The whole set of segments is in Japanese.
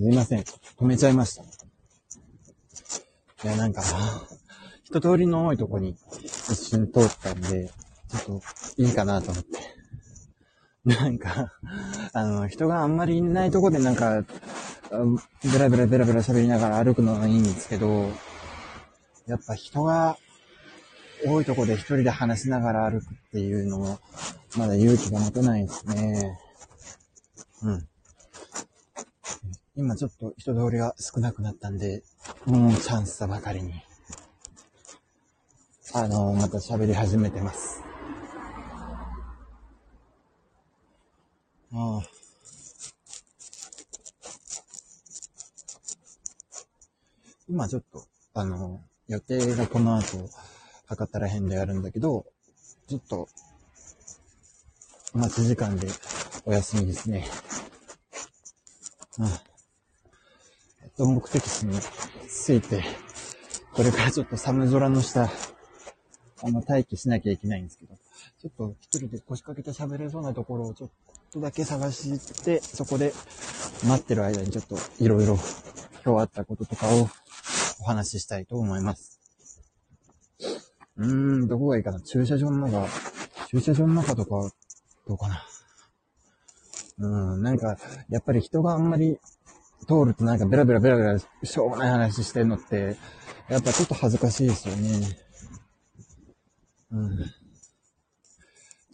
すいません。止めちゃいました。いや、なんか、一通りの多いとこに一瞬通ったんで、ちょっといいかなと思って。なんか、あの、人があんまりいないとこでなんか、ベラベラベラベラ喋りながら歩くのはいいんですけど、やっぱ人が多いとこで一人で話しながら歩くっていうのも、まだ勇気が持てないですね。うん。今ちょっと人通りが少なくなったんで、もうチャンスさばかりに、あの、また喋り始めてます。ああ。今ちょっと、あの、予定がこの後、博多ら辺であるんだけど、ちょっと、待ち時間でお休みですね。ああうん。えっと、目的地に着いて、これからちょっと寒空の下、あの、待機しなきゃいけないんですけど、ちょっと一人で腰掛けて喋れそうなところをちょっとだけ探して、そこで待ってる間にちょっといろいろ今日あったこととかをお話ししたいと思います。うーん、どこがいいかな？駐車場の中、駐車場の中とか、どうかな？うん、なんか、やっぱり人があんまり通るとなんかベラベラベラベラしょうもない話してんのって、やっぱちょっと恥ずかしいですよね。うん。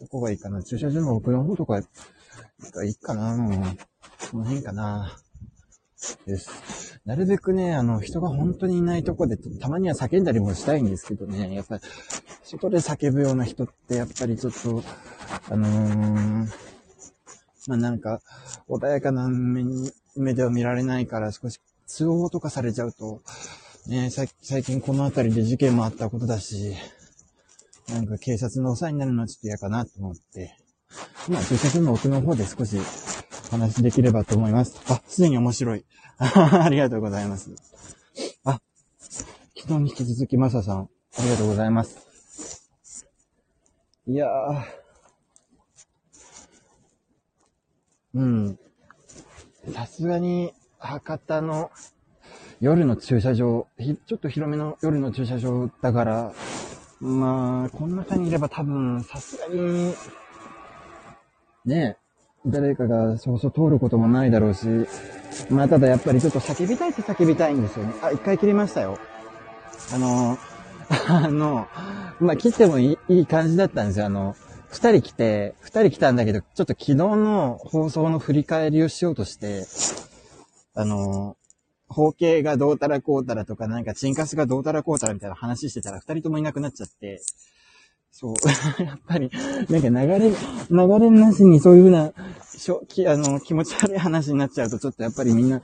どこがいいかな？駐車場の奥の方とかがいいかな？もう、この辺かなです。なるべくね、あの、人が本当にいないとこで、たまには叫んだりもしたいんですけどね、やっぱり、外で叫ぶような人って、やっぱりちょっと、あのー、まあ、なんか、穏やかな目に、目では見られないから、少し通報とかされちゃうと、ね、最近この辺りで事件もあったことだし、なんか警察のお世話になるのはちょっと嫌かなと思って、まあ、駐車場の奥の方で少し話できればと思います。あ、すでに面白い。ありがとうございます。あ、昨日に引き続きマサさん、ありがとうございます。いやー。うん。さすがに、博多の夜の駐車場、ちょっと広めの夜の駐車場だから、まあ、この中にいれば多分、さすがに、ね、誰かがそうそう通ることもないだろうし、まあただやっぱりちょっと叫びたいって叫びたいんですよね。あ、一回切りましたよ。あの、あの、まあ切ってもいいいい感じだったんですよ。あの、二人来て、二人来たんだけど、ちょっと昨日の放送の振り返りをしようとして、あの、包茎がどうたらこうたらとか、なんかチンカスがどうたらこうたらみたいな話してたら、二人ともいなくなっちゃって、そう。やっぱり、なんか流れ、流れなしにそういうふうな、しょきあの、気持ち悪い話になっちゃうと、ちょっとやっぱりみんな、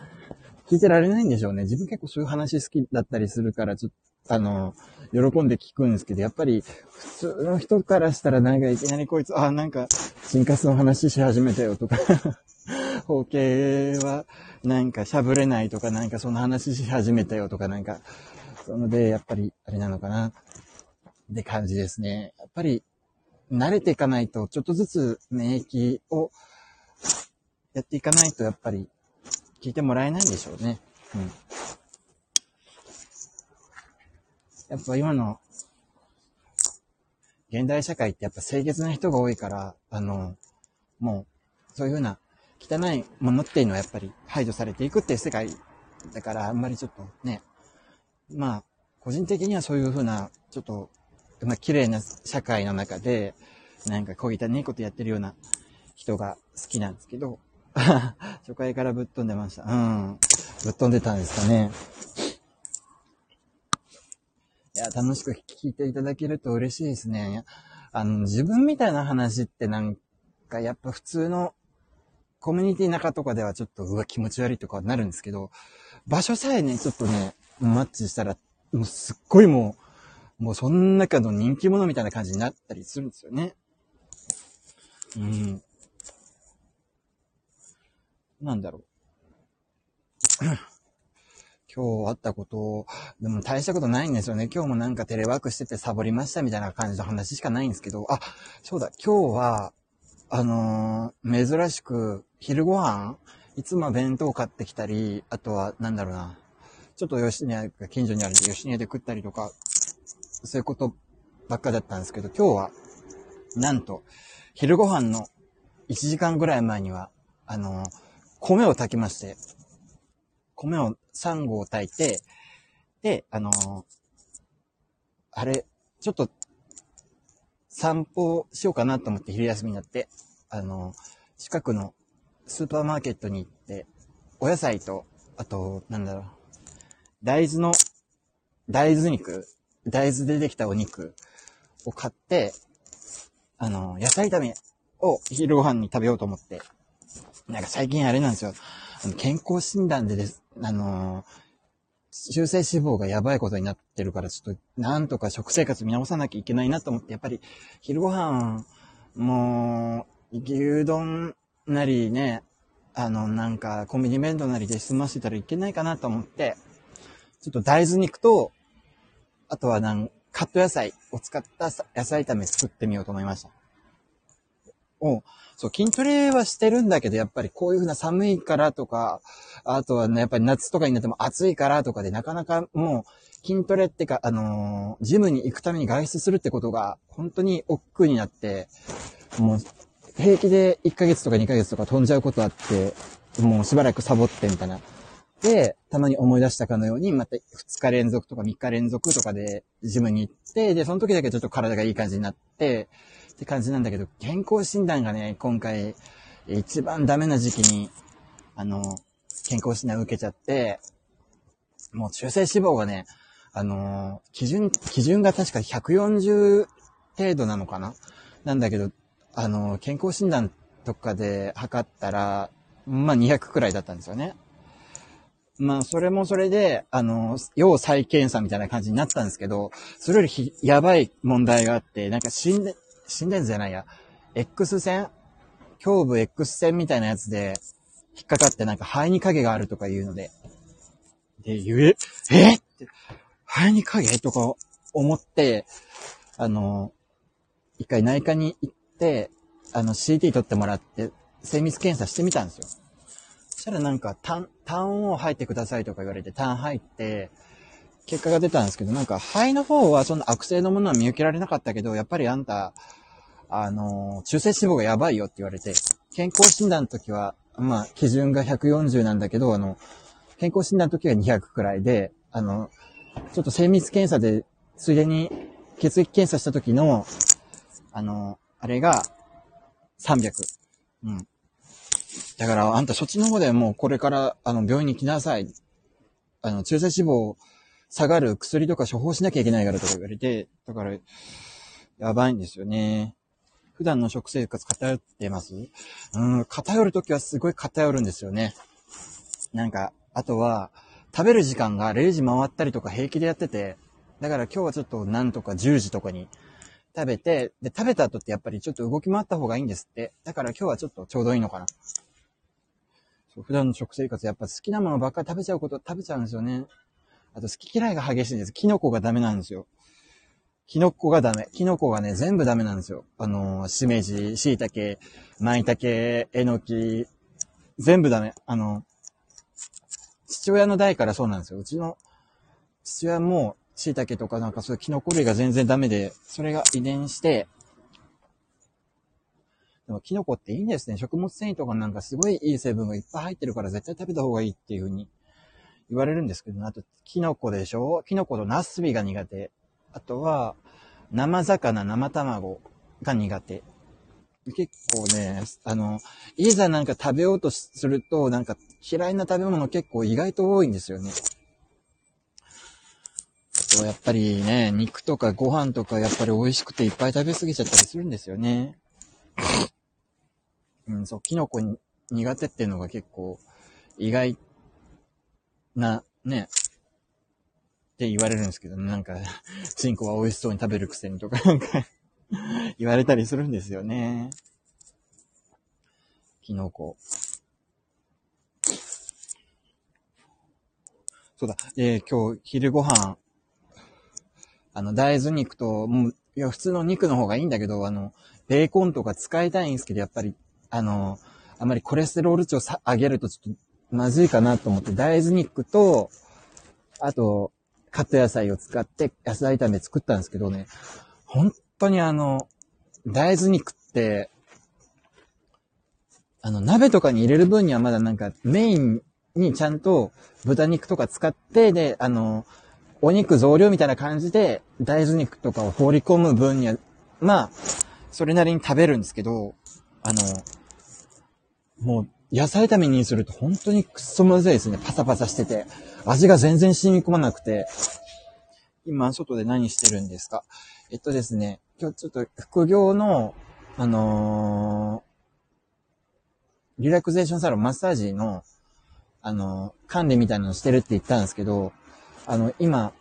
聞いてられないんでしょうね。自分結構そういう話好きだったりするから、ちょっと、あの、喜んで聞くんですけど、やっぱり、普通の人からしたらなんかいきなりこいつ、あ、なんか、チンカスの話し始めたよとか、包茎は、なんかしゃぶれないとか、なんかその話し始めたよとか、なんか、そので、やっぱり、あれなのかな。って感じですね。やっぱり、慣れていかないと、ちょっとずつ免疫をやっていかないと、やっぱり、聞いてもらえないんでしょうね。うん。やっぱ今の、現代社会ってやっぱ清潔な人が多いから、あの、もう、そういうふうな汚いものっていうのはやっぱり排除されていくっていう世界だから、あんまりちょっとね、まあ、個人的にはそういうふうな、ちょっとまあ、綺麗な社会の中で、なんか小汚いことやってるような人が好きなんですけど、初回からぶっ飛んでました。うん。ぶっ飛んでたんですかね。いや、楽しく聞いていただけると嬉しいですね。あの、自分みたいな話ってなんか、やっぱ普通のコミュニティ中とかではちょっと、うわ、気持ち悪いとかなるんですけど、場所さえね、ちょっとね、マッチしたら、もうすっごいもう、もうその中の人気者みたいな感じになったりするんですよね。うん。なんだろう。今日あったことを、でも大したことないんですよね。今日もなんかテレワークしててサボりましたみたいな感じの話しかないんですけど、あ、そうだ、今日は、あのー、珍しく昼ご飯いつも弁当買ってきたり、あとは、なんだろうな。ちょっと吉野家が近所にあるんで、吉野家で食ったりとか、そういうことばっかだったんですけど、今日は、なんと、昼ご飯の1時間ぐらい前には、あの、米を炊きまして、米を3合炊いて、で、あの、あれ、ちょっと、散歩しようかなと思って昼休みになって、あの、近くのスーパーマーケットに行って、お野菜と、あと、なんだろう、大豆の、大豆肉大豆でできたお肉を買って、あの、野菜炒めを昼ご飯に食べようと思って、なんか最近あれなんですよ。あの健康診断でです、あの中性脂肪がやばいことになってるから、ちょっと、なんとか食生活見直さなきゃいけないなと思って、やっぱり、昼ご飯、もう、牛丼なりね、あの、なんか、コンビニ弁当なりで済ませたらいけないかなと思って、ちょっと大豆肉と、あとはなん、カット野菜を使った野菜炒め作ってみようと思いました。おそう、筋トレはしてるんだけど、やっぱりこういう風な寒いからとか、あとはね、やっぱり夏とかになっても暑いからとかで、なかなかもう、筋トレってか、あのー、ジムに行くために外出するってことが、本当に億劫になって、もう、平気で1ヶ月とか2ヶ月とか飛んじゃうことあって、もうしばらくサボってみたいな。で、たまに思い出したかのように、また2日連続とか3日連続とかでジムに行って、で、その時だけちょっと体がいい感じになって、って感じなんだけど、健康診断がね、今回、一番ダメな時期に、あの、健康診断を受けちゃって、もう中性脂肪がね、あの基準、基準が確か140程度なのかな？なんだけど、あの健康診断とかで測ったら、まあ200くらいだったんですよね。まあ、それもそれで、あの、要再検査みたいな感じになったんですけど、それより、やばい問題があって、なんか心電、心電図じゃないや、X 線？胸部 X 線みたいなやつで、引っかかってなんか肺に影があるとか言うので、で、言え、え？って、肺に影？とか思って、あの、一回内科に行って、あの CT 取ってもらって、精密検査してみたんですよ。そしたらなんか、痰、痰を吐いてくださいとか言われて、痰吐いて、結果が出たんですけど、なんか肺の方はそんな悪性のものは見受けられなかったけど、やっぱりあんた、あの、中性脂肪がやばいよって言われて、健康診断の時は、まあ、基準が140なんだけど、あの、健康診断の時は200くらいで、あの、ちょっと精密検査で、ついでに血液検査した時の、あの、あれが300。うん。だから、あんたそっちの方でもうこれから、あの、病院に来なさい。あの、中性脂肪下がる薬とか処方しなきゃいけないからとか言われて、だから、やばいんですよね。普段の食生活偏ってます？うん、偏るときはすごい偏るんですよね。なんか、あとは、食べる時間が0時回ったりとか平気でやってて、だから今日はちょっとなんとか10時とかに食べて、で、食べた後ってやっぱりちょっと動き回った方がいいんですって。だから今日はちょっとちょうどいいのかな。そう普段の食生活やっぱ好きなものばっかり食べちゃうこと食べちゃうんですよね。あと好き嫌いが激しいんです。キノコがダメなんですよ。キノコがダメ。キノコがね、全部ダメなんですよ。あの、しめじ、椎茸、舞茸、えのき、全部ダメ。あの、父親の代からそうなんですよ。うちの父親も椎茸とかなんかそういうキノコ類が全然ダメで、それが遺伝して、でもキノコっていいんですね。食物繊維とかなんかすごいいい成分がいっぱい入ってるから絶対食べた方がいいっていう風に言われるんですけど、あと、キノコでしょ？キノコとナスビが苦手。あとは、生魚、生卵が苦手。結構ね、あの、いざなんか食べようとすると、なんか嫌いな食べ物結構意外と多いんですよね。あとやっぱりね、肉とかご飯とかやっぱり美味しくていっぱい食べ過ぎちゃったりするんですよね。うん、そう、キノコ苦手っていうのが結構意外な、ね、って言われるんですけど、なんか、チンコは美味しそうに食べるくせにとか、なんか言われたりするんですよね。キノコ。そうだ。で、今日昼ご飯、あの、大豆肉と、もう、いや、普通の肉の方がいいんだけど、あの、ベーコンとか使いたいんですけど、やっぱり、あの、あまりコレステロール値を上げるとちょっとまずいかなと思って、大豆肉と、あと、カット野菜を使って野菜炒め作ったんですけどね、本当にあの、大豆肉って、あの、鍋とかに入れる分にはまだなんかメインにちゃんと豚肉とか使って、で、あの、お肉増量みたいな感じで大豆肉とかを放り込む分には、まあ、それなりに食べるんですけど、あの、もう、野菜炒めにすると本当にくっそまずいですね。パサパサしてて。味が全然染み込まなくて。今、外で何してるんですか？えっとですね、今日ちょっと副業の、あのー、リラクゼーションサロン、マッサージの、あのー、管理みたいなのしてるって言ったんですけど、あの、今、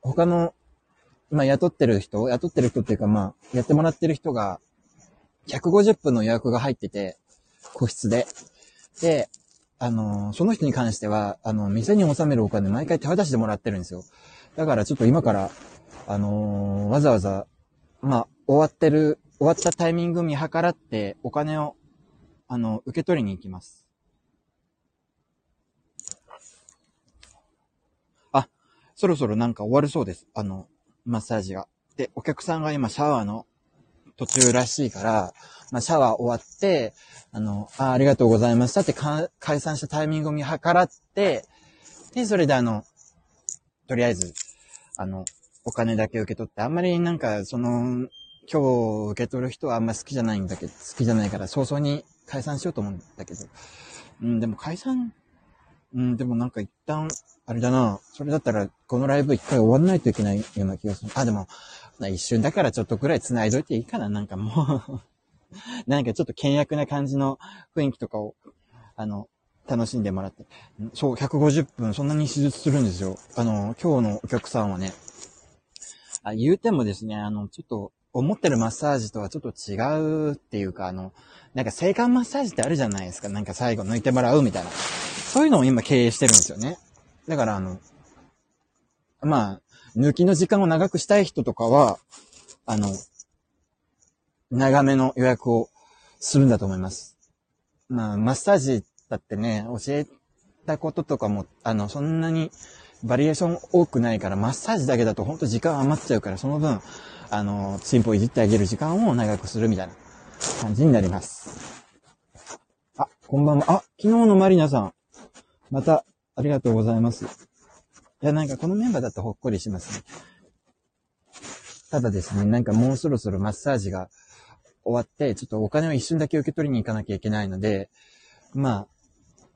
他の、今雇ってる人、雇ってる人っていうかまあ、やってもらってる人が、150分の予約が入ってて、個室で。で、あの、その人に関しては、あの、店に納めるお金毎回手渡しでもらってるんですよ。だからちょっと今から、あのー、わざわざ、まあ、終わってる、終わったタイミング見計らって、お金を、あの、受け取りに行きます。あ、そろそろなんか終わるそうです。あの、マッサージが。で、お客さんが今シャワーの途中らしいから、まあ、シャワー終わって、あの、あありがとうございましたって解散したタイミングを見計らって、で、それであの、とりあえず、あの、お金だけ受け取って、あんまりなんか、その、今日受け取る人はあんま好きじゃないんだけど、好きじゃないから早々に解散しようと思うんだけど。うん、でも解散、うん、でもなんか一旦、あれだな、それだったらこのライブ一回終わんないといけないような気がする。あ、でも、一瞬だからちょっとくらい繋いどいていいかな、なんかもう なんかちょっと険悪な感じの雰囲気とかを、あの、楽しんでもらって。そう、150分、そんなに手術するんですよ。あの、今日のお客さんはね、あ言うてもですね、あの、ちょっと、思ってるマッサージとはちょっと違うっていうか、あの、なんか性感マッサージってあるじゃないですか。なんか最後抜いてもらうみたいな。そういうのを今経営してるんですよね。だからあの、まあ、抜きの時間を長くしたい人とかは、あの、長めの予約をするんだと思います。まあ、マッサージだってね、教えたこととかも、あの、そんなにバリエーション多くないから、マッサージだけだとほんと時間余っちゃうから、その分、あの、チンポいじってあげる時間を長くするみたいな感じになります。あ、こんばんは。あ、昨日のマリナさん。また、ありがとうございます。いや、なんかこのメンバーだとほっこりしますね。ただですね、なんかもうそろそろマッサージが終わって、ちょっとお金を一瞬だけ受け取りに行かなきゃいけないので、まあ、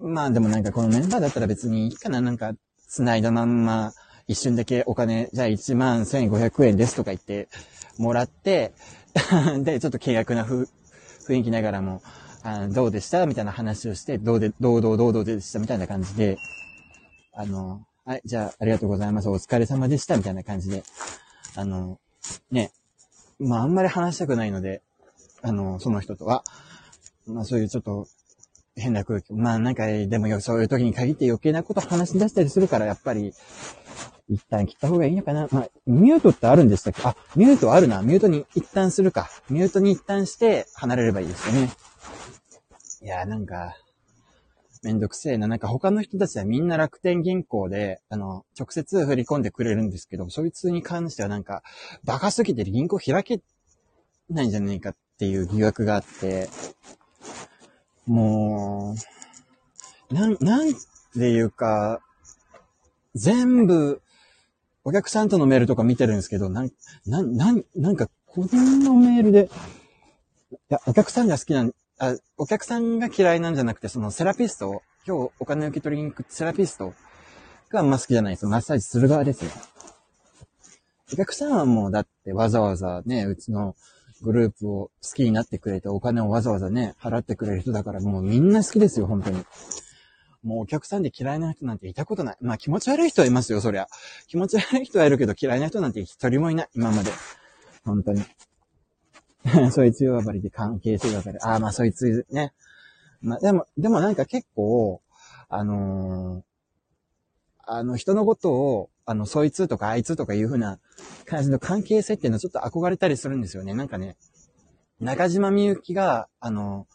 まあでもなんかこのメンバーだったら別にいいかな、なんか、繋いだまんま、一瞬だけお金、じゃあ1万1500円ですとか言って、もらって、で、ちょっと契約な雰囲気ながらも、あどうでした？みたいな話をして、どうで、どうどうどうどうでした？みたいな感じで、あの、はい、じゃあありがとうございます。お疲れ様でした。みたいな感じで、あの、ね、まああんまり話したくないので、あの、その人とは。まあそういうちょっと変な空気。まあなんか、でもよそういう時に限って余計なこと話し出したりするから、やっぱり、一旦切った方がいいのかな。まあ、ミュートってあるんでしたっけ？あ、ミュートあるな。ミュートに一旦するか。ミュートに一旦して離れればいいですよね。いや、なんか、めんどくせえな。なんか他の人たちはみんな楽天銀行で、あの、直接振り込んでくれるんですけど、そいつに関してはなんか、バカすぎて銀行開けないんじゃないかっていう疑惑があって、もう、なん、なんていうか、全部、お客さんとのメールとか見てるんですけど、なん、なん、なん、なんか、このメールで、いや、お客さんが好きな、あ、お客さんが嫌いなんじゃなくて、そのセラピスト、今日お金受け取りに行くセラピストがあんま好きじゃないです。マッサージする側ですよ。お客さんはもうだってわざわざね、うちのグループを好きになってくれて、お金をわざわざね、払ってくれる人だから、もうみんな好きですよ、本当に。もうお客さんで嫌いな人なんていたことない。まあ気持ち悪い人はいますよ、そりゃ。気持ち悪い人はいるけど嫌いな人なんて一人もいない、今まで。本当に。そいつ弱張りで関係性がかる。ああ、まあそいつね。まあでも、でもなんか結構、あのー、あの人のことを、あの、そいつとかあいつとかいう風な感じの関係性っていうのはちょっと憧れたりするんですよね。なんかね、中島みゆきが、あの、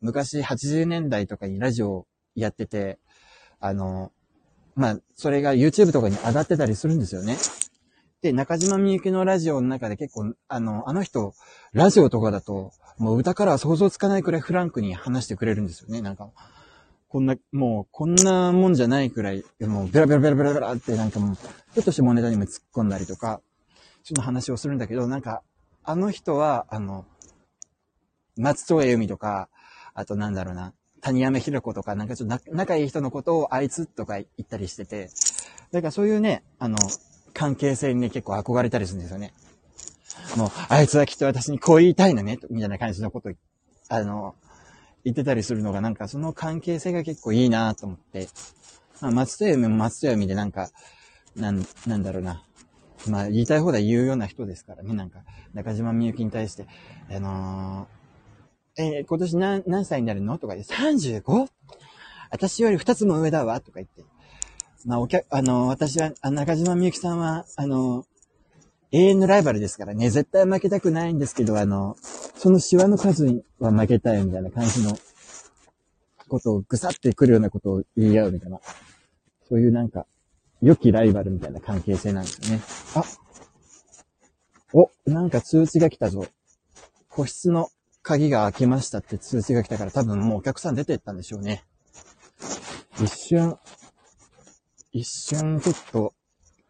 昔80年代とかにラジオやってて、あの、まあ、それが YouTube とかに上がってたりするんですよね。で、中島みゆきのラジオの中で結構、あの、あの人、ラジオとかだと、もう歌からは想像つかないくらいフランクに話してくれるんですよね。なんか、こんな、もう、こんなもんじゃないくらい、もう、ベラベラベラベラベラってなんかもう、ちょっと下ネタにも突っ込んだりとか、その話をするんだけど、なんか、あの人は、あの、松任谷由実とか、あとなんだろうな、谷山ひろ子とか、なんかちょっと仲いい人のことをあいつとか言ったりしてて、だからそういうね、あの、関係性にね、結構憧れたりするんですよね。もう、あいつはきっと私にこう言いたいのね、みたいな感じのことあの、言ってたりするのが、なんかその関係性が結構いいなと思って、まあ、松任谷由実も松任谷由実でなんか、なん、なんだろうな。まあ、言いたい放題言うような人ですからね、なんか、中島みゆきに対して、あのー、えー、今年何、何歳になるの？とか言って、35? 私より2つも上だわとか言って、まあ、お客、あの、私は、中島みゆきさんは、あの、永遠のライバルですからね、絶対負けたくないんですけど、あの、そのシワの数は負けたいみたいな感じのことをぐさってくるようなことを言い合うみたいな、そういうなんか、良きライバルみたいな関係性なんですよね。あお、なんか通知が来たぞ。個室の鍵が開きましたって通知が来たから多分もうお客さん出てったんでしょうね。一瞬、一瞬ちょっと、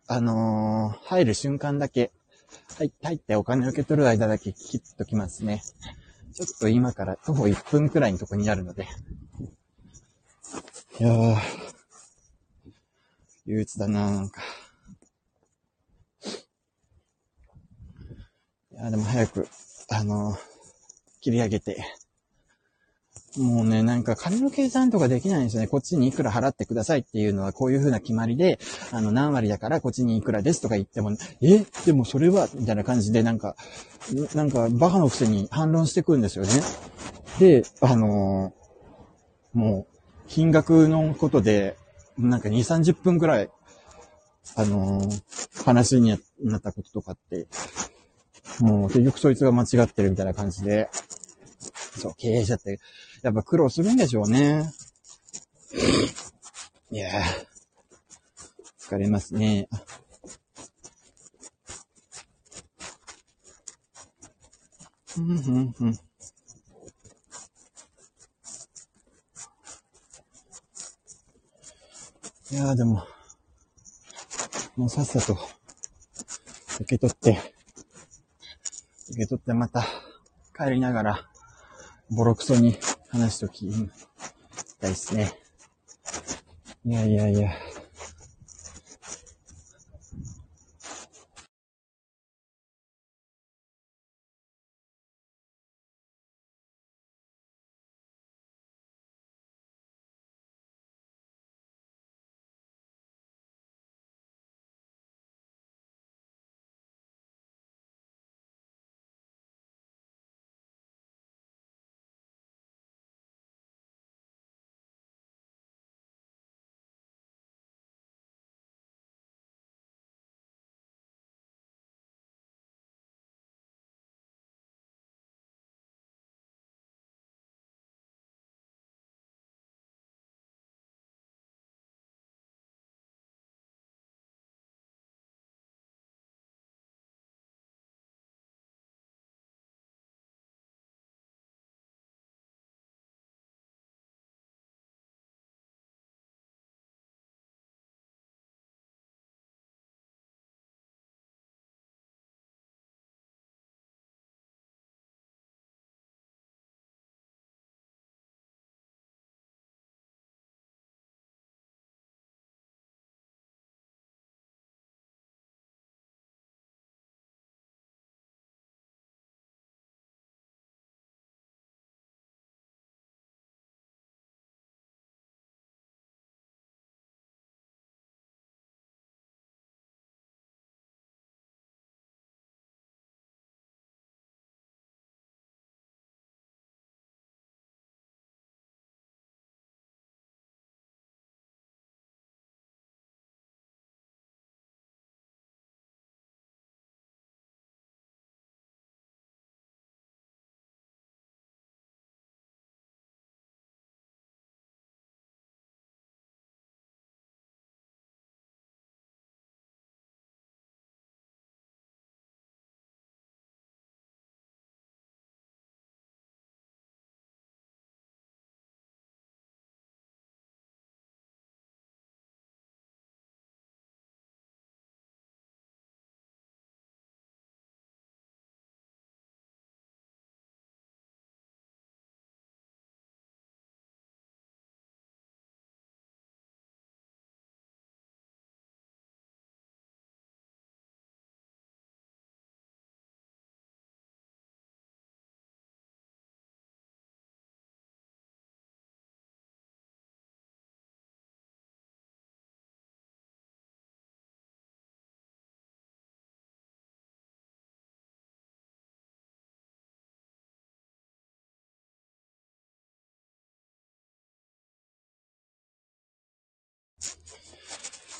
あのー、入る瞬間だけ、入っ入ってお金受け取る間だけ切っときますね。ちょっと今から徒歩1分くらいのとこにあるので。いやー、憂鬱だなーなんか。いやでも早く、あのー、切り上げて、もうね、なんか金の計算とかできないんですよね。こっちにいくら払ってくださいっていうのはこういう風な決まりで、あの、何割だからこっちにいくらですとか言っても、え？でもそれはみたいな感じでなんか、なんかバカのくせに反論してくるんですよね。で、あのー、もう、金額のことで、なんか2、30分くらい、あのー、話になったこととかって、もう結局そいつが間違ってるみたいな感じで、そう、経営者って、やっぱ苦労するんでしょうね。いやー、疲れますね。うん、うん、うん。いやーでも、もうさっさと、受け取って、受け取ってまた帰りながら、ボロクソに話しときたいっすね。いやいやいや。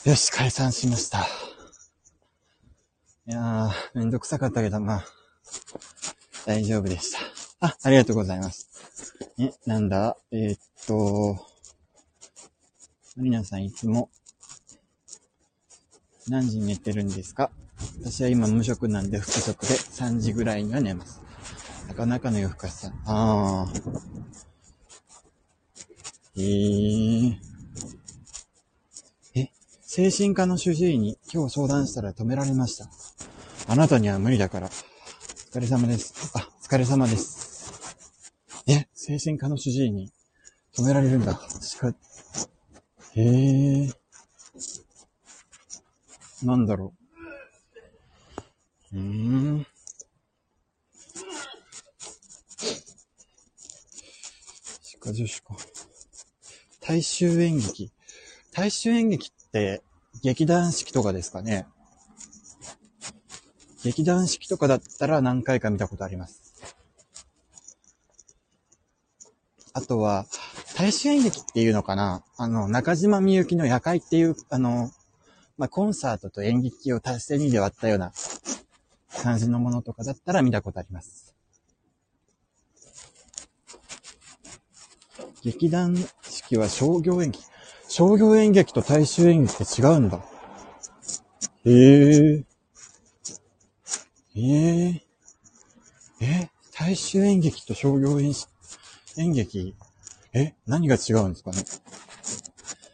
よし、解散しました。いやー、めんどくさかったけど、まあ、大丈夫でした。あ、ありがとうございます。え、なんだ？えー、っと、皆さんいつも、何時に寝てるんですか？私は今無職なんで、副職で3時ぐらいには寝ます。なかなかの夜更かしさん。ああ。えー。精神科の主治医に今日相談したら止められました。あなたには無理だから。お疲れ様です。あ、お疲れ様です。え、精神科の主治医に止められるんだ。しか、へえ。なんだろう。うーん。か女子か。大衆演劇。大衆演劇って劇団四季とかですかね。劇団四季とかだったら何回か見たことあります。あとは、大衆演劇っていうのかなあの、中島みゆきの夜会っていう、あの、まあ、コンサートと演劇を足して2で割ったような感じのものとかだったら見たことあります。劇団四季は商業演劇。商業演劇と大衆演劇って違うんだ。へえ。ええ。え大衆演劇と商業演演劇？え何が違うんですかね？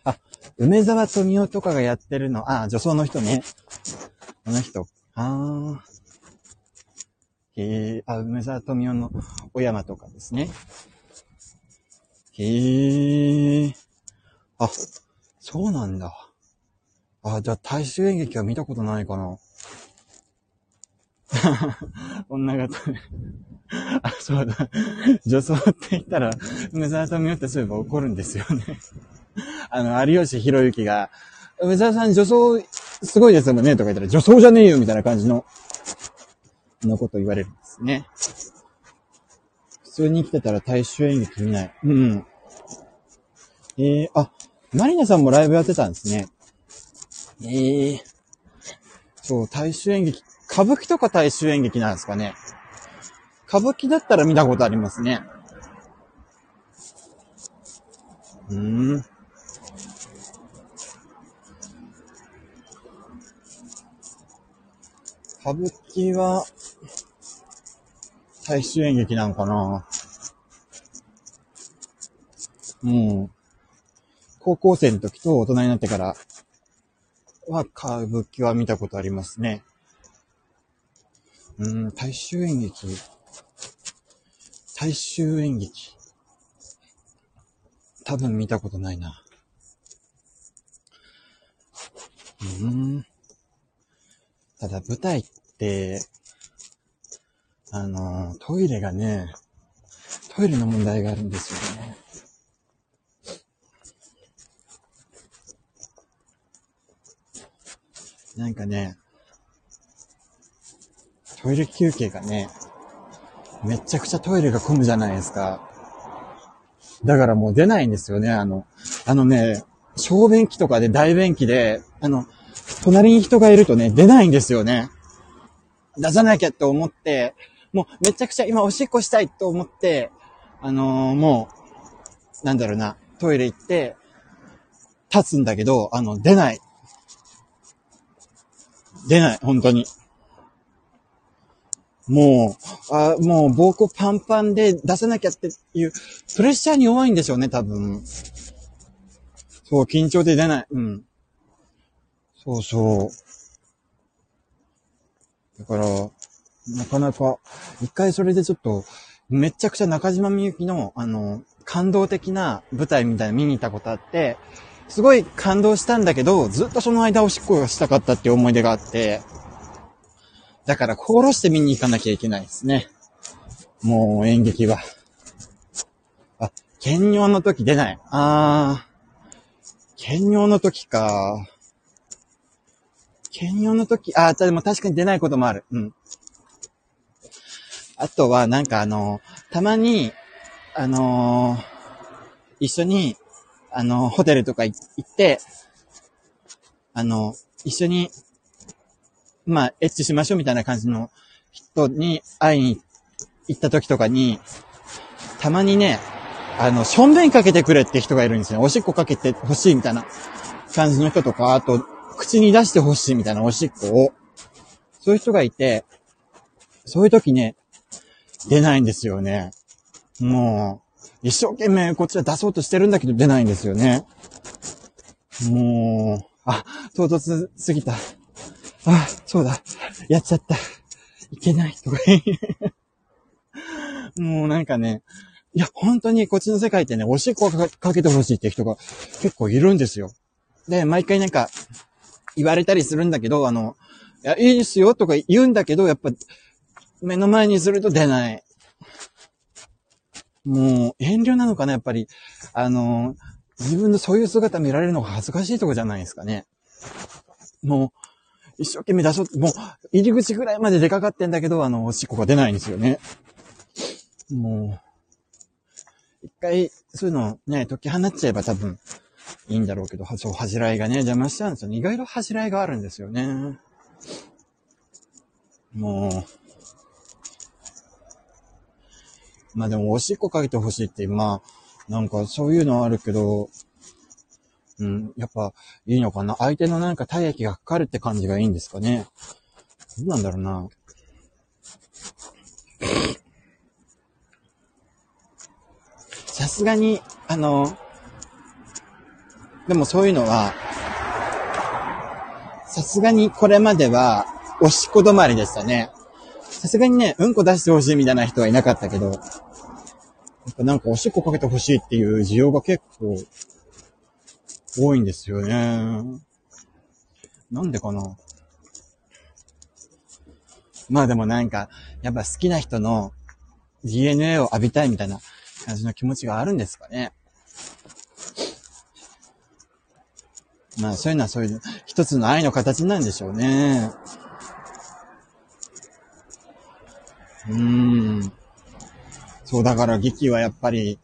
あ、梅沢富美男とかがやってるの、あ、女装の人ね。あの人。ああ。へえ、あ、梅沢富美男の小山とかですね。へえ。あ、そうなんだ。あ、じゃあ大衆演劇は見たことないかな。女型。あ、そうだ。女装って言ったら、梅沢さんによってそういえば怒るんですよね。あの、有吉弘行が、梅沢さん女装すごいですもんねとか言ったら、女装じゃねえよみたいな感じの、のこと言われるんですね。普通に生きてたら大衆演劇見ない。うん。えー、あ、マリナさんもライブやってたんですね。ええー、そう、大衆演劇。歌舞伎とか大衆演劇なんですかね。歌舞伎だったら見たことありますね。うーん。歌舞伎は、大衆演劇なんかなうん。高校生の時と大人になってからは歌舞伎は見たことありますね。うん、大衆演劇。大衆演劇。多分見たことないな。うん。ただ舞台って、あの、トイレがね、トイレの問題があるんですよね。なんかね、トイレ休憩がね、めちゃくちゃトイレが混むじゃないですか。だからもう出ないんですよね、あの、あのね、小便器とかで大便器で、あの、隣に人がいるとね、出ないんですよね。出さなきゃって思って、もうめちゃくちゃ今おしっこしたいと思って、あのー、もう、なんだろうな、トイレ行って、立つんだけど、あの、出ない。出ない、本当に。もう、あもう膀胱パンパンで出さなきゃっていう、プレッシャーに弱いんでしょうね、多分。そう、緊張で出ない。うん。そうそう。だから、なかなか、一回それでちょっと、めちゃくちゃ中島みゆきの、あの、感動的な舞台みたいな見に行ったことあって、すごい感動したんだけど、ずっとその間おしっこがしたかったっていう思い出があって、だから心して見に行かなきゃいけないですね。もう演劇は。あ、検尿の時出ない。あー、検尿の時か。検尿の時、あー、でも確かに出ないこともある。うん。あとは、なんかあの、たまに、あのー、一緒にあの、ホテルとか行って、あの、一緒に、まあ、エッチしましょうみたいな感じの人に会いに行った時とかに、たまにね、あの、しょんべんかけてくれって人がいるんですよ。おしっこかけてほしいみたいな感じの人とか、あと、口に出してほしいみたいなおしっこを、そういう人がいて、そういう時ね、出ないんですよね。もう、一生懸命こっちは出そうとしてるんだけど出ないんですよね。もう、あ、唐突すぎた。あ、そうだ。やっちゃった。いけない。とかもうなんかね、いや、本当にこっちの世界ってね、おしっこかけてほしいって人が結構いるんですよ。で、毎回なんか、言われたりするんだけど、あの、いや、いいですよとか言うんだけど、やっぱ、目の前にすると出ない。もう、遠慮なのかな、やっぱり。あの、自分のそういう姿見られるのが恥ずかしいとこじゃないですかね。もう、一生懸命出そう、もう、入り口ぐらいまで出かかってんだけど、あの、おしっこが出ないんですよね。もう、一回、そういうのね、解き放っちゃえば多分、いいんだろうけど、そう、恥じらいがね、邪魔しちゃうんですよ、ね。意外と恥じらいがあるんですよね。もう、まあでも、おしっこかけてほしいって、まあ、なんかそういうのはあるけど、うん、やっぱいいのかな。相手のなんか体液がかかるって感じがいいんですかね。どうなんだろうな。さすがに、あの、でもそういうのは、さすがにこれまでは、おしっこ止まりでしたね。さすがにね、うんこ出してほしいみたいな人はいなかったけど、なんかおしっこかけてほしいっていう需要が結構多いんですよね。なんでかな？まあでもなんか、やっぱ好きな人の DNA を浴びたいみたいな感じの気持ちがあるんですかね。まあそういうのはそういう一つの愛の形なんでしょうね。うーん。そうだから劇はやっぱり、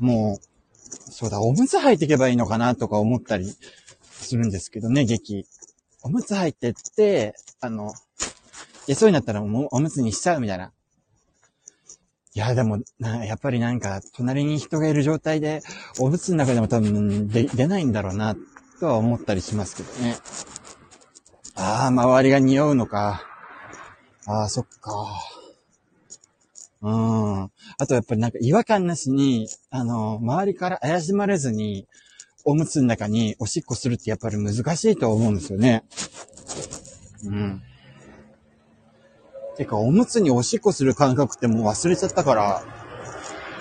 もう、そうだ、おむつ履いていけばいいのかなとか思ったりするんですけどね、劇。おむつ履いてって、あの、いそうになったらもうおむつにしちゃうみたいな。いや、でも、な、やっぱりなんか、隣に人がいる状態で、おむつの中でも多分で出ないんだろうな、とは思ったりしますけどね。ああ、周りが匂うのか。ああ、そっか。うん。あとやっぱりなんか違和感なしに、あの、周りから怪しまれずに、おむつの中におしっこするってやっぱり難しいと思うんですよね。うん。てか、おむつにおしっこする感覚ってもう忘れちゃったから、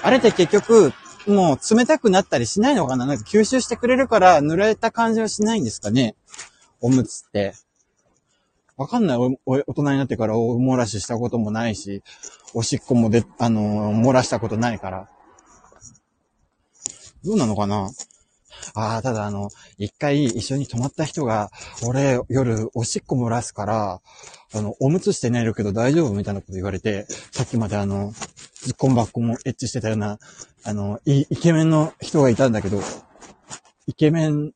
あれって結局、もう冷たくなったりしないのかな？なんか吸収してくれるから濡れた感じはしないんですかね？おむつって。わかんない。大人になってからお漏らししたこともないし、おしっこもで、あのー、漏らしたことないから。どうなのかな？ああ、ただあの、一回一緒に泊まった人が、俺夜おしっこ漏らすから、あの、おむつして寝るけど大丈夫みたいなこと言われて、さっきまであの、ズッコンバッコもエッチしてたような、あの、イケメンの人がいたんだけど、イケメン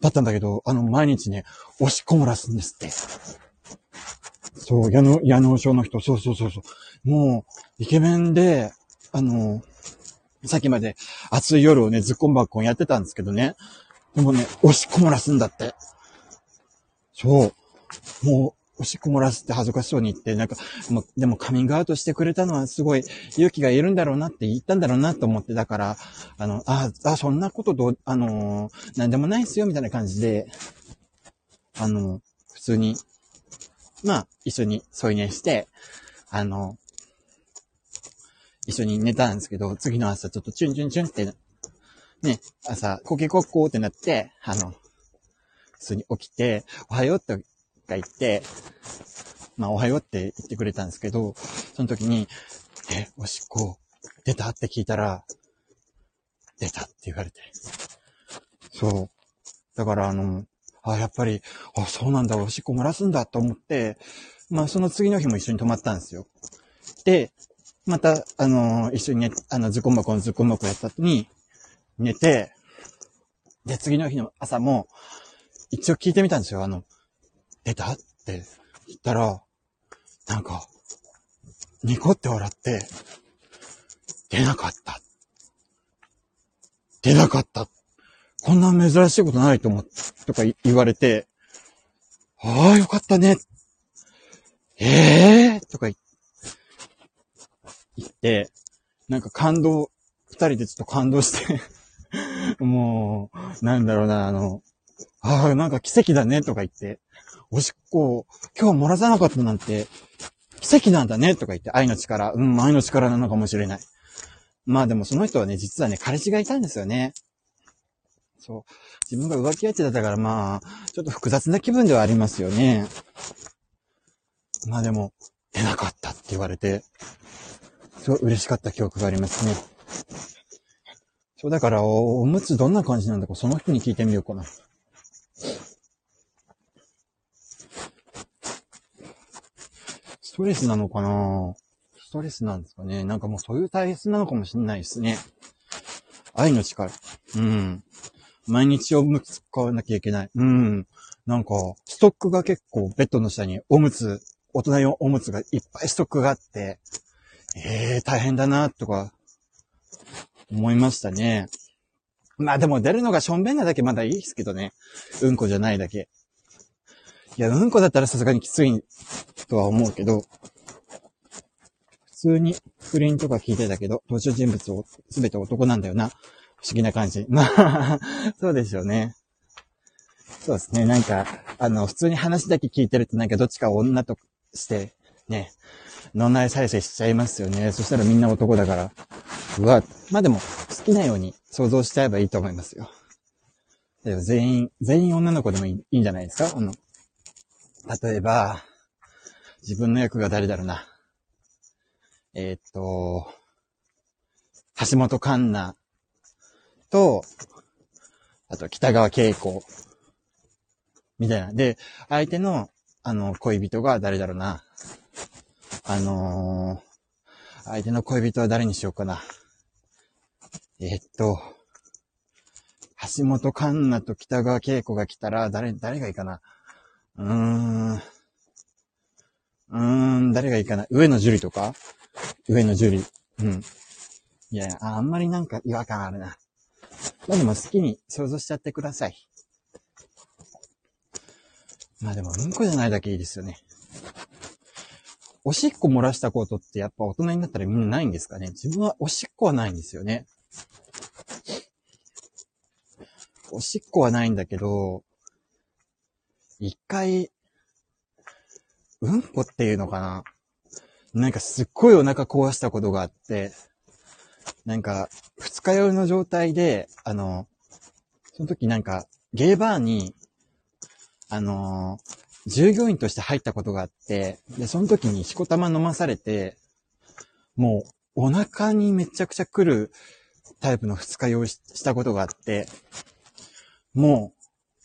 だったんだけど、あの、毎日ね、押しっこもらすんですって。そう、矢野、矢野症の人、そうそうそうそう。もう、イケメンで、あの、さっきまで暑い夜をね、ズッコンバッコンやってたんですけどね。でもね、押しっこ漏らすんだって。そう。もう、おしっこ漏らすって恥ずかしそうに言って、なんか、もでもカミングアウトしてくれたのはすごい勇気がいるんだろうなって言ったんだろうなと思って、だから、あの、あ、あ、そんなことどう、あのー、なんでもないっすよ、みたいな感じで、あの、普通に、まあ、一緒に添い寝して、あの、一緒に寝たんですけど、次の朝ちょっとチュンチュンチュンって、ね、朝、コケコッコーってなって、あの、普通に起きて、おはようって言って、まあ、おはようって言ってくれたんですけど、その時に、え、おしっこ、出た？って聞いたら、出たって言われて。そう。だからあの、あ、やっぱり、あ、そうなんだ、おしっこ漏らすんだと思って、まあその次の日も一緒に泊まったんですよ。で、また、あの、一緒にね、あの、ズコンバコのズコンバコやった後に、寝て、で、次の日の朝も、一応聞いてみたんですよ。あの、出たって言ったら、なんか、ニコって笑って、出なかった。出なかった。こんな珍しいことないと思って、とか言われて、ああ、よかったね。ええー、とか言って、なんか感動、二人でちょっと感動して もう、なんだろうな、あの、ああ、なんか奇跡だね、とか言って、おしっこ、今日漏らさなかったなんて、奇跡なんだね、とか言って、愛の力、うん、愛の力なのかもしれない。まあでもその人はね、実はね、彼氏がいたんですよね。そう。自分が浮気相手だったから、まあ、ちょっと複雑な気分ではありますよね。まあでも、出なかったって言われて、すごい嬉しかった記憶がありますね。そう、だから、お、おむつどんな感じなんだか、その人に聞いてみようかな。ストレスなのかな？ストレスなんですかね。なんかもうそういう体質なのかもしれないですね。愛の力。うん。毎日おむつ使わなきゃいけない。うん。なんか、ストックが結構ベッドの下におむつ、大人用おむつがいっぱいストックがあって、ええー、大変だな、とか、思いましたね。まあでも出るのがしょんべんなだけまだいいですけどね。うんこじゃないだけ。いや、うんこだったらさすがにきついとは思うけど、普通に不倫とか聞いてたけど、登場人物をすべて男なんだよな。不思議な感じ。まあ、そうでしょうね。そうですね。なんか、あの、普通に話だけ聞いてるとなんかどっちか女として、ね、脳内再生しちゃいますよね。そしたらみんな男だから。うわ、まあでも、好きなように想像しちゃえばいいと思いますよ。全員、全員女の子でもいいいいんじゃないですか？あの、例えば、自分の役が誰だろうな。えー、っと、橋本環奈と、あと北川景子、みたいな。で、相手の、あの、恋人が誰だろうな。あのー、相手の恋人は誰にしようかな。えー、っと、橋本環奈と北川景子が来たら、誰、誰がいいかな。うーん。うーん、誰がいいかな？上野樹里とか？上野樹里。うん。いやあんまりなんか違和感あるな。まあでも好きに想像しちゃってください。まあでもうんこじゃないだけいいですよね。おしっこ漏らしたことってやっぱ大人になったらみんなないんですかね？自分はおしっこはないんですよね。おしっこはないんだけど、一回、うんこっていうのかな？なんかすっごいお腹壊したことがあって、なんか、二日酔いの状態で、あの、その時なんか、ゲーバーに、あの、従業員として入ったことがあって、で、その時にしこたま飲まされて、もう、お腹にめちゃくちゃ来るタイプの二日酔いしたことがあって、も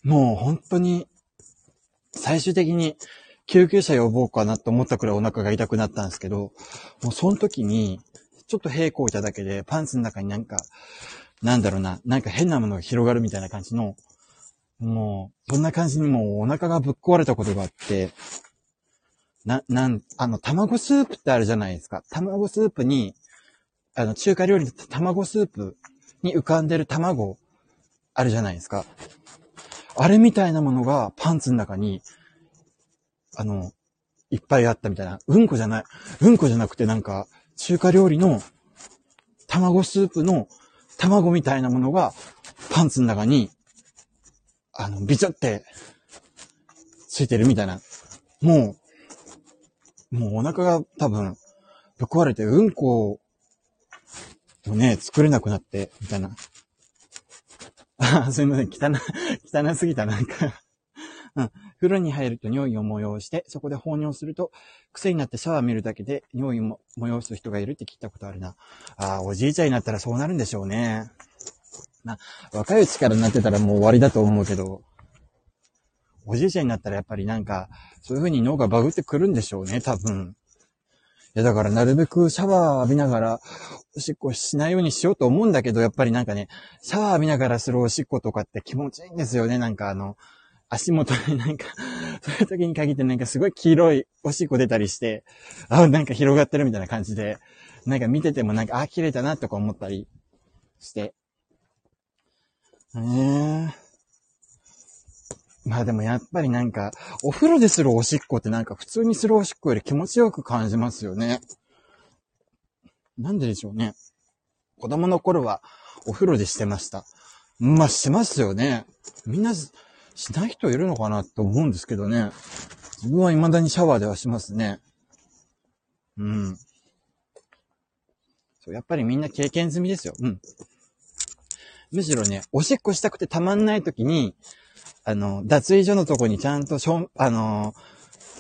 う、もう本当に、最終的に救急車呼ぼうかなと思ったくらいお腹が痛くなったんですけど、もうその時に、ちょっと平行いただけで、パンツの中になんか、なんだろうな、なんか変なものが広がるみたいな感じの、もう、そんな感じにもうお腹がぶっ壊れたことがあって、な、なん、あの、卵スープってあるじゃないですか。卵スープに、あの、中華料理の卵スープに浮かんでる卵、あるじゃないですか。あれみたいなものがパンツの中に、あの、いっぱいあったみたいな。うんこじゃない。うんこじゃなくてなんか、中華料理の卵スープの卵みたいなものがパンツの中に、あの、ビチョってついてるみたいな。もう、もうお腹が多分、ぶっ壊れてうんこをね、作れなくなって、みたいな。あ、すいません。汚、汚すぎた、なんかうん。風呂に入ると尿意を催して、そこで放尿すると、癖になってシャワー見るだけで尿意も催す人がいるって聞いたことあるな。ああ、おじいちゃんになったらそうなるんでしょうね。まあ、若いうちからなってたらもう終わりだと思うけど、おじいちゃんになったらやっぱりなんか、そういう風に脳がバグってくるんでしょうね、多分。いや、だからなるべくシャワー浴びながら、おしっこしないようにしようと思うんだけど、やっぱりなんかね、シャワー浴びながらするおしっことかって気持ちいいんですよね、なんかあの、足元になんか、そういう時に限ってなんかすごい黄色いおしっこ出たりして、あ、なんか広がってるみたいな感じで、なんか見ててもなんか、あ、綺麗だなとか思ったりして。え。まあでもやっぱりなんか、お風呂でするおしっこってなんか普通にするおしっこより気持ちよく感じますよね。なんででしょうね。子供の頃はお風呂でしてました。まあ、しますよね。みんなしない人いるのかなと思うんですけどね。自分は未だにシャワーではしますね。うん。そう、やっぱりみんな経験済みですよ。うん。むしろね、おしっこしたくてたまんない時に、あの、脱衣所のとこにちゃんとしょんあの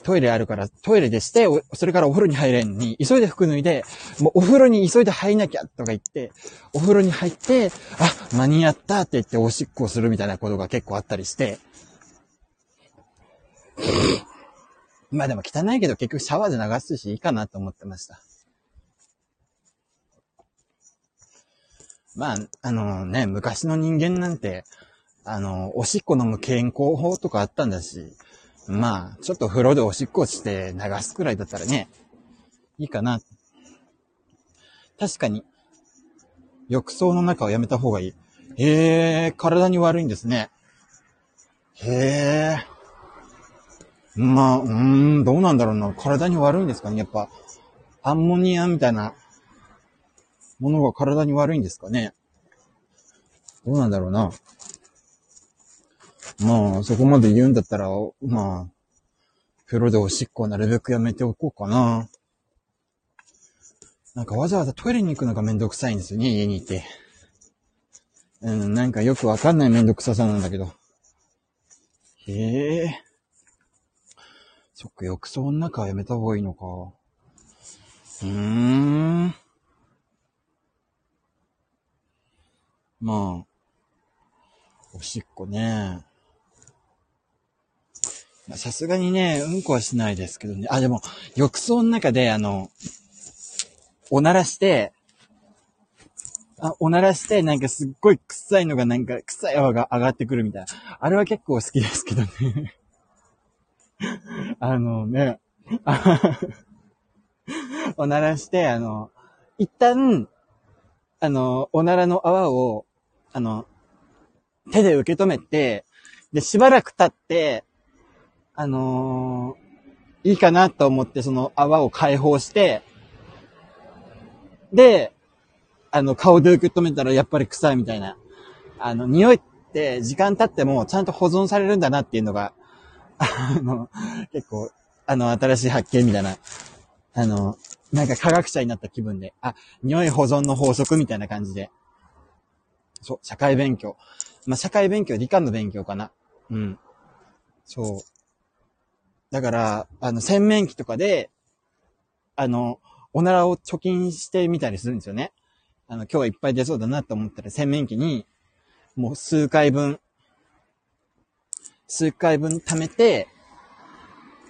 トイレあるから、トイレでして、それからお風呂に入れんに、急いで服脱いで、もうお風呂に急いで入んなきゃとか言って、お風呂に入って、あ、間に合ったって言っておしっこをするみたいなことが結構あったりして。まあでも汚いけど結局シャワーで流すしいいかなと思ってました。まあ、あのね、昔の人間なんて、あの、おしっこ飲む健康法とかあったんだし、まあ、ちょっと風呂でおしっこして流すくらいだったらね、いいかな。確かに、浴槽の中はやめた方がいい。へえ、体に悪いんですね。へえ。まあ、うーん、どうなんだろうな。体に悪いんですかね。やっぱ、アンモニアみたいなものが体に悪いんですかね。どうなんだろうな。まあ、そこまで言うんだったら、まあ、風呂でおしっこをなるべくやめておこうかな。なんかわざわざトイレに行くのがめんどくさいんですよね、家にいて。うん、なんかよくわかんないめんどくささなんだけど。へえ。そっか、浴槽の中はやめた方がいいのか。うーん。まあ、おしっこね。さすがにね、うんこはしないですけどね。あ、でも、浴槽の中で、あの、おならして、あ、おならして、なんかすっごい臭いのがなんか臭い泡が上がってくるみたいな。あれは結構好きですけどね。あのね、おならして、あの、一旦、あの、おならの泡を、あの、手で受け止めて、で、しばらく経って、あのー、いいかなと思ってその泡を解放して、で、あの、顔で受け止めたらやっぱり臭いみたいな。あの、匂いって時間経ってもちゃんと保存されるんだなっていうのが、あの、結構、あの、新しい発見みたいな、あの、なんか科学者になった気分で、あ、匂い保存の法則みたいな感じで。そう、社会勉強。まあ、社会勉強、理科の勉強かな。うん。そう。だから、あの、洗面器とかで、あの、おならを貯金してみたりするんですよね。あの、今日はいっぱい出そうだなと思ったら洗面器に、もう数回分、数回分貯めて、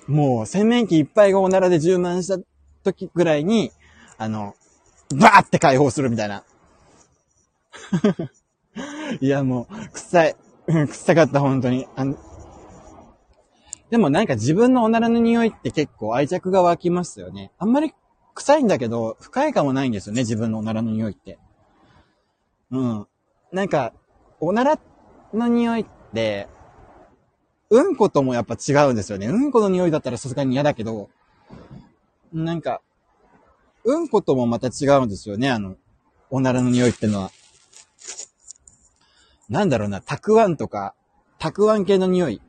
もう洗面器いっぱいがおならで充満した時ぐらいに、あの、バーって解放するみたいな。いや、もう、臭い。臭かった、本当に。あのでもなんか自分のおならの匂いって結構愛着が湧きますよね。あんまり臭いんだけど、不快感もないんですよね、自分のおならの匂いって。うん。なんか、おならの匂いって、うんこともやっぱ違うんですよね。うんこの匂いだったらさすがに嫌だけど、なんか、うんこともまた違うんですよね、あの、おならの匂いってのは。なんだろうな、たくあんとか、たくあん系の匂い。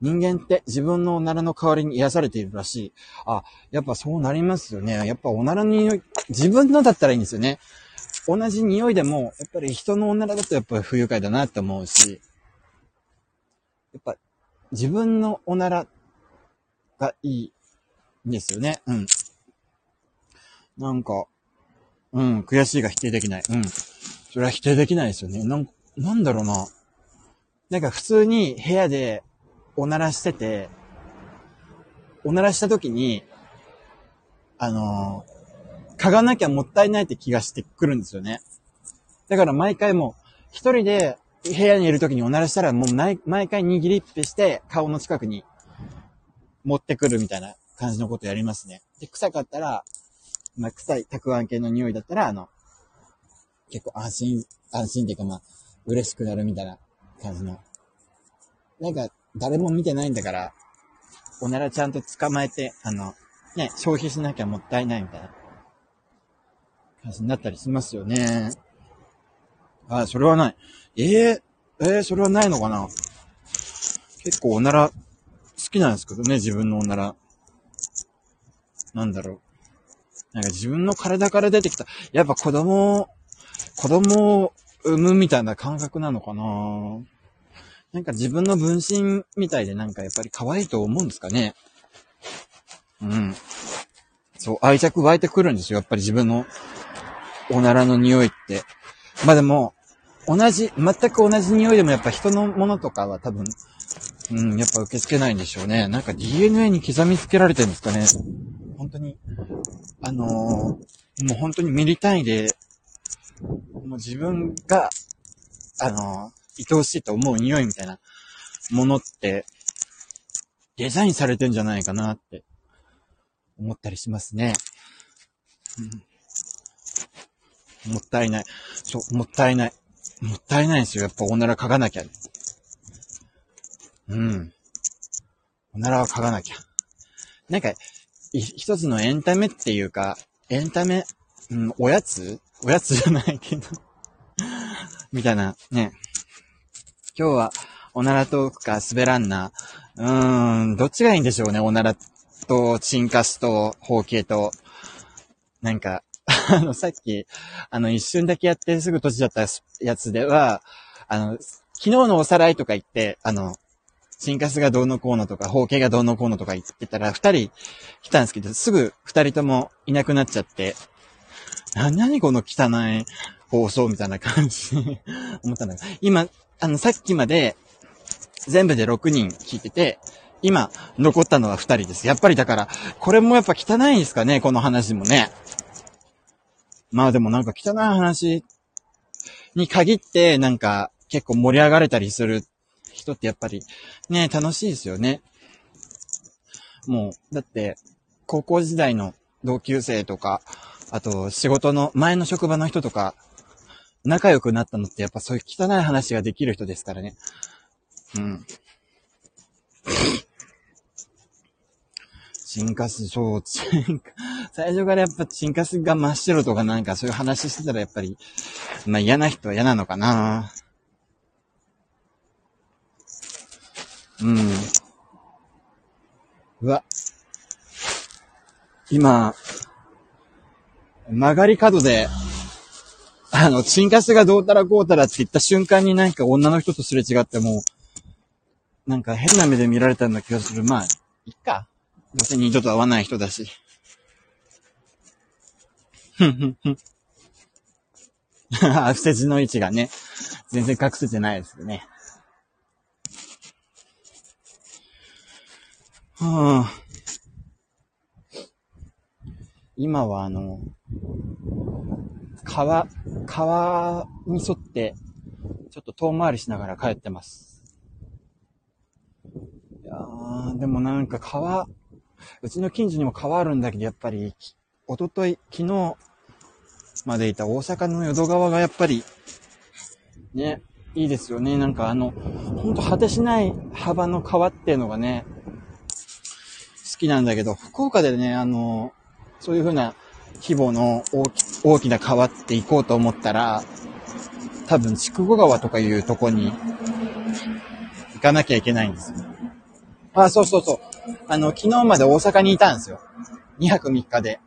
人間って自分のおならの代わりに癒されているらしい。あ、やっぱそうなりますよね。やっぱおならの匂い、自分のだったらいいんですよね。同じ匂いでも、やっぱり人のおならだとやっぱり不愉快だなって思うし、やっぱ自分のおならがいいんですよね。うん。なんか、うん、悔しいが否定できない。うん。それは否定できないですよね。なん、なんだろうな。なんか普通に部屋でおならしてて、おならした時に、あの、嗅がなきゃもったいないって気がしてくるんですよね。だから毎回もう、一人で部屋にいる時におならしたらもう毎毎回握りっぺして顔の近くに持ってくるみたいな感じのことやりますね。で、臭かったら、まあ、臭い、たくあん系の匂いだったら、あの、結構安心、安心っていうかまあ、嬉しくなるみたいな感じの。なんか、誰も見てないんだから、おならちゃんと捕まえて、あの、ね、消費しなきゃもったいないみたいな感じになったりしますよね。あ、それはない。ええー、えー、それはないのかな？結構おなら好きなんですけどね、自分のおなら。なんだろう。なんか自分の体から出てきた、やっぱ子供、子供を産むみたいな感覚なのかな？なんか自分の分身みたいでなんかやっぱり可愛いと思うんですかね。うん。そう、愛着湧いてくるんですよ。やっぱり自分のおならの匂いって。まあでも、同じ、全く同じ匂いでもやっぱ人のものとかは多分、うん、やっぱ受け付けないんでしょうね。なんか DNA に刻みつけられてるんですかね。本当に、あのー、もう本当にミリ単位で、もう自分が、あのー、愛おしいと思う匂いみたいなものって、デザインされてんじゃないかなって思ったりしますね。うん、もったいない。そう、もったいない。もったいないですよ。やっぱおなら嗅がなきゃ。うん。おならは嗅がなきゃ。なんか、一つのエンタメっていうか、エンタメ、うん、おやつ？おやつじゃないけどみたいな、ね。今日は、おならトークか滑らんな。うーん、どっちがいいんでしょうね。おならと、チンカスと、包茎と。なんか、あの、さっき、あの、一瞬だけやってすぐ閉じちゃったやつでは、あの、昨日のおさらいとか言って、あの、チンカスがどうのこうのとか、包茎がどうのこうのとか言ってたら、二人来たんですけど、すぐ二人ともいなくなっちゃって、な、なにこの汚い放送みたいな感じ思ったんだけど、今、あの、さっきまで、全部で6人聞いてて、今、残ったのは2人です。やっぱりだから、これもやっぱ汚いんですかね、この話もね。まあでもなんか汚い話に限って、なんか結構盛り上がれたりする人ってやっぱりね、楽しいですよね。もう、だって、高校時代の同級生とか、あと仕事の前の職場の人とか、仲良くなったのってやっぱそういう汚い話ができる人ですからね。うん。チンカス、そう、チンカ、最初からやっぱチンカスが真っ白とかなんかそういう話してたらやっぱり、まあ嫌な人は嫌なのかなうん。うわ。今、曲がり角で、あの、チンカスがどうたらこうたらって言った瞬間になんか女の人とすれ違っても、なんか変な目で見られたような気がする。まあ、いっか。どうせ二度と会わない人だし。ふんふんふん。伏せ字の位置がね、全然隠せてないですね。はあ、今はあの、川、川に沿って、ちょっと遠回りしながら帰ってます。いやー、でもなんか川、うちの近所にも川あるんだけど、やっぱり、おととい、昨日までいた大阪の淀川がやっぱり、ね、いいですよね。なんかあの、ほんと果てしない幅の川っていうのがね、好きなんだけど、福岡でね、あの、そういう風な規模の大き大きな川って行こうと思ったら、多分、筑後川とかいうとこに行かなきゃいけないんですよ。あ、そうそうそう。あの、昨日まで大阪にいたんですよ。2泊3日で。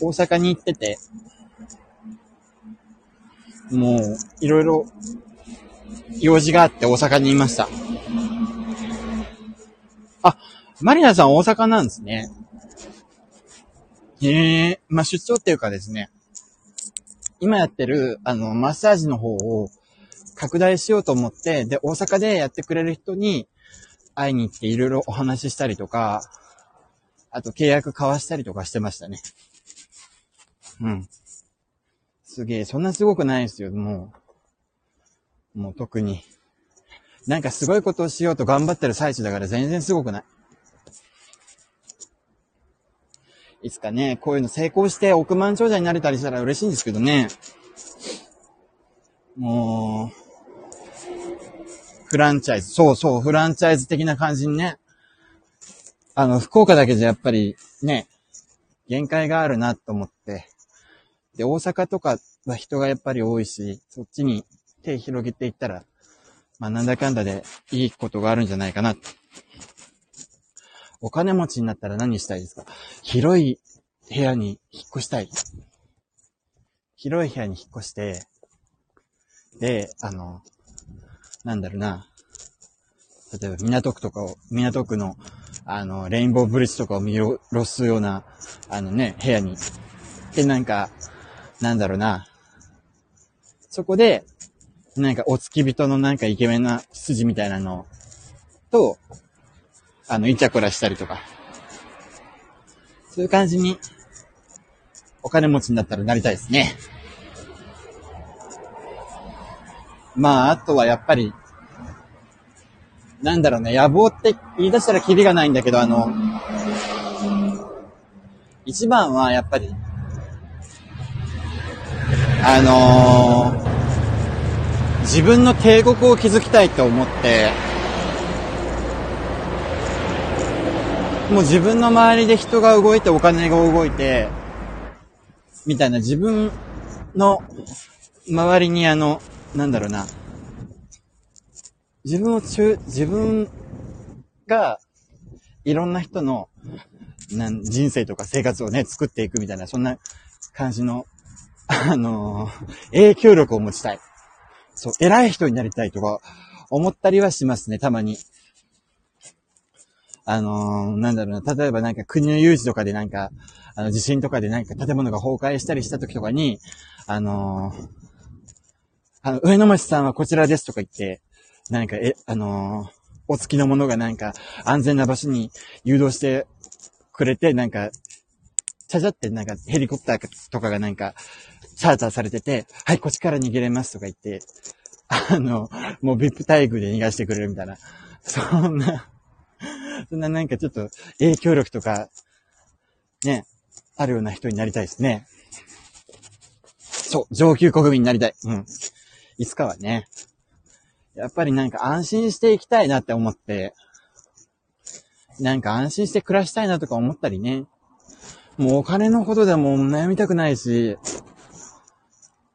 大阪に行ってて、もう、いろいろ、用事があって大阪にいました。あ、マリナさん大阪なんですね。へえ、まあ、出張っていうかですね、今やってる、あの、マッサージの方を拡大しようと思って、で、大阪でやってくれる人に会いに行っていろいろお話ししたりとか、あと契約交わしたりとかしてましたね。うん。すげえ、そんなすごくないですよ、もうもう特に。なんかすごいことをしようと頑張ってる最中だから全然すごくない。いつかね、こういうの成功して億万長者になれたりしたら嬉しいんですけどね。もう、フランチャイズ。そうそう、フランチャイズ的な感じにね。あの、福岡だけじゃやっぱりね、限界があるなと思って。で、大阪とかは人がやっぱり多いし、そっちに手広げていったら、まあなんだかんだでいいことがあるんじゃないかな。お金持ちになったら何したいですか？広い部屋に引っ越したい。広い部屋に引っ越して、で、あの、なんだろうな。例えば港区とかを、港区の、あの、レインボーブリッジとかを見下ろすような、あのね、部屋に。で、なんか、なんだろうな。そこで、なんかお付き人のなんかイケメンな筋みたいなのと、あの、イチャコラしたりとか。そういう感じに、お金持ちになったらなりたいですね。まあ、あとはやっぱり、なんだろうね、野望って言い出したらキリがないんだけど、あの、一番はやっぱり、あのー、自分の帝国を築きたいと思って、もう自分の周りで人が動いてお金が動いて、みたいな自分の周りにあの、なんだろうな。自分を中、自分がいろんな人のなん人生とか生活をね、作っていくみたいな、そんな感じの、あのー、影響力を持ちたい。そう、偉い人になりたいとか思ったりはしますね、たまに。あのー、なんだろうな、例えばなんか国の有事とかでなんか、あの地震とかでなんか建物が崩壊したりした時とかに、あのーあの、上野町さんはこちらですとか言って、なんか、え、あのー、お付きの者がなんか、安全な場所に誘導してくれて、なんか、ちゃちゃってなんかヘリコプターとかがなんか、チャーターされてて、はい、こっちから逃げれますとか言って、あの、もう VIP 待遇で逃がしてくれるみたいな。そんな、そんななんかちょっと影響力とか、ね、あるような人になりたいですね。そう、上級国民になりたい。うん。いつかはね、やっぱりなんか安心していきたいなって思って、なんか安心して暮らしたいなとか思ったりね。もうお金のことでも悩みたくないし、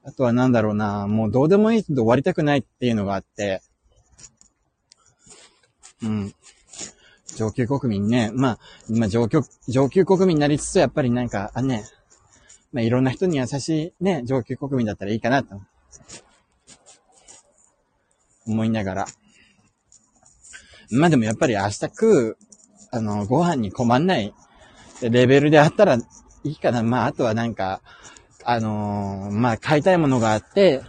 あとはなんだろうな、もうどうでもいいと終わりたくないっていうのがあって、うん。上級国民ね、まあ、まあ上級、上級国民になりつつ、やっぱりなんか、あね、まあいろんな人に優しいね、上級国民だったらいいかなと。思いながら。まあでもやっぱり明日食う、あの、ご飯に困んないレベルであったらいいかな。まああとはなんか、あのー、まあ買いたいものがあって、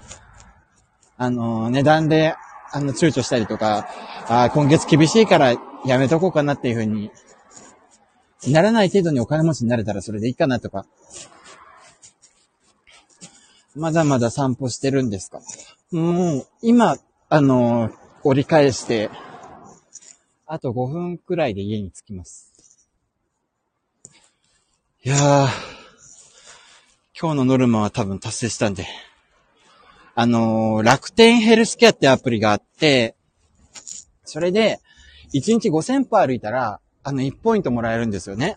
あのー、値段で、あの、躊躇したりとか、あ今月厳しいからやめとこうかなっていうふうに、ならない程度にお金持ちになれたらそれでいいかなとか。まだまだ散歩してるんですか？もう、今、あの、折り返して、あと5分くらいで家に着きます。いやー、今日のノルマは多分達成したんで。あの、楽天ヘルスケアってアプリがあって、それで、1日5000歩歩いたら、あの、1ポイントもらえるんですよね。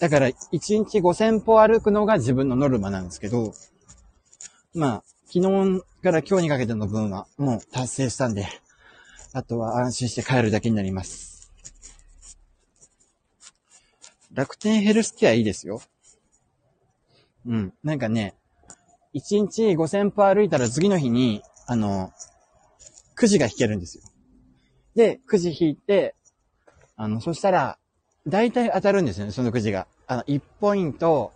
だから、1日5000歩歩くのが自分のノルマなんですけど、まあ、昨日から今日にかけての分はもう達成したんで、あとは安心して帰るだけになります。楽天ヘルスケアいいですよ。うん。なんかね、1日5000歩歩いたら次の日に、あの、くじが引けるんですよ。で、くじ引いて、あの、そしたら、大体当たるんですよね、そのくじが。あの、1ポイント、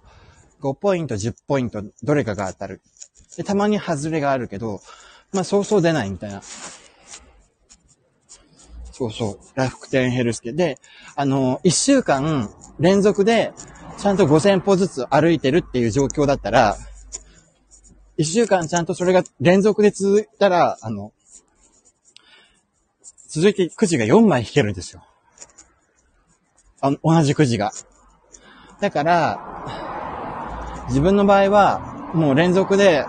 5ポイント、10ポイント、どれかが当たる。で、たまに外れがあるけど、まあ、そうそう出ないみたいな。そうそう。楽天ヘルスケで、あの、一週間連続で、ちゃんと5000歩ずつ歩いてるっていう状況だったら、一週間ちゃんとそれが連続で続いたら、あの、続いてくじが4枚引けるんですよ。あの同じくじが。だから、自分の場合は、もう連続で、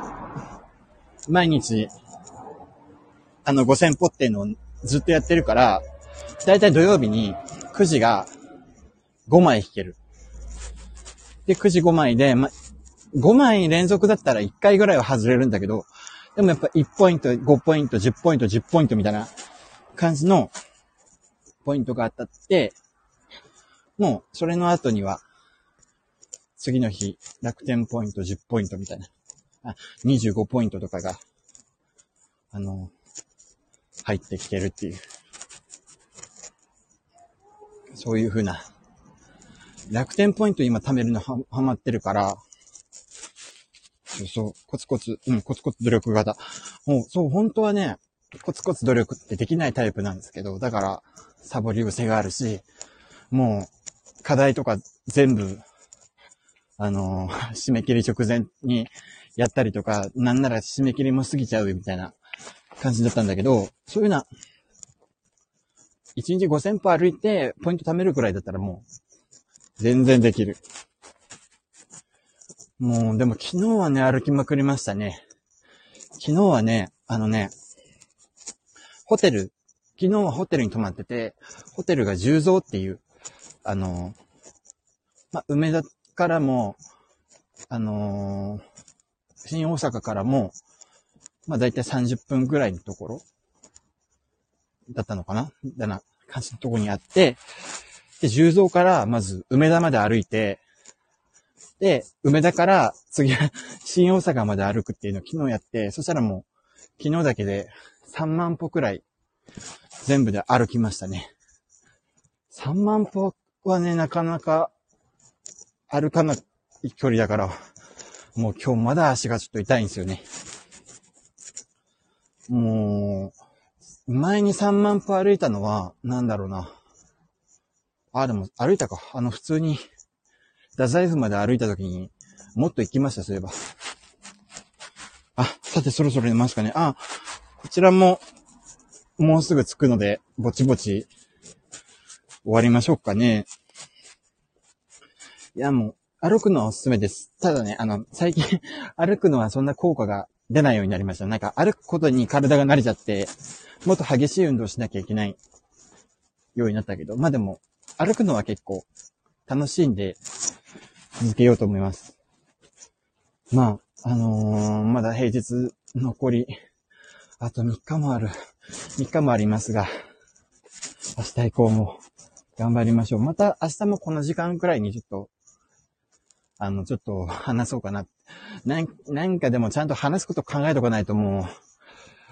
毎日、あの、5000歩っていうのをずっとやってるから、だいたい土曜日にくじが5枚引ける。で、くじ5枚で、ま、5枚連続だったら1回ぐらいは外れるんだけど、でもやっぱ1ポイント、5ポイント、10ポイント、10ポイントみたいな感じのポイントが当たって、もうそれの後には、次の日、楽天ポイント10ポイントみたいな、あ、25ポイントとかが、あの、入ってきてるっていう。そういう風な。楽天ポイント今貯めるのははまってるから、そうそう、コツコツ、うん、コツコツ努力型。もう、そう、本当はね、コツコツ努力ってできないタイプなんですけど、だから、サボり癖があるし、もう、課題とか全部、あのー、締め切り直前にやったりとか、なんなら締め切りも過ぎちゃうみたいな感じだったんだけど、そういうな、1日5000歩歩いてポイント貯めるくらいだったらもう、全然できる。もう、でも昨日はね、歩きまくりましたね。昨日はね、あのね、ホテル、昨日はホテルに泊まってて、ホテルが重蔵っていう、あの、ま梅田からも、あのー、新大阪からも、まだいたい30分ぐらいのところだったのかな？だな、感じのところにあって、で、重蔵からまず梅田まで歩いて、で、梅田から次は、新大阪まで歩くっていうのを昨日やって、そしたらもう、昨日だけで3万歩くらい、全部で歩きましたね。3万歩はね、なかなか歩かない距離だから、もう今日まだ足がちょっと痛いんですよね。もう、前に3万歩歩いたのは、なんだろうな。あ、でも歩いたか。あの、普通に太宰府まで歩いた時に、もっと行きました、そういえば。あ、さてそろそろ寝ますかね。あ、こちらも、もうすぐ着くので、ぼちぼち、終わりましょうかね。いや、もう、歩くのはおすすめです。ただね、あの、最近 歩くのはそんな効果が出ないようになりました。なんか、歩くことに体が慣れちゃって、もっと激しい運動しなきゃいけないようになったけど、まあでも、歩くのは結構楽しいんで、続けようと思います。まあ、あのー、まだ平日残り、あと3日もある。3日もありますが、明日以降も頑張りましょう。また明日もこの時間くらいにちょっと、あの、ちょっと話そうかな。なんなんかでもちゃんと話すこと考えとかないとも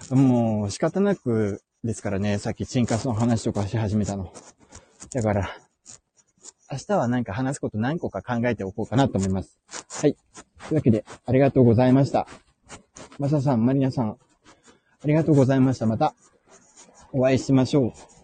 う、もう仕方なくですからね、さっきチンカスの話とかし始めたの。だから、明日はなんか話すこと何個か考えておこうかなと思います。はい。というわけで、ありがとうございました。マサさん、マリナさん、ありがとうございました。また、お会いしましょう。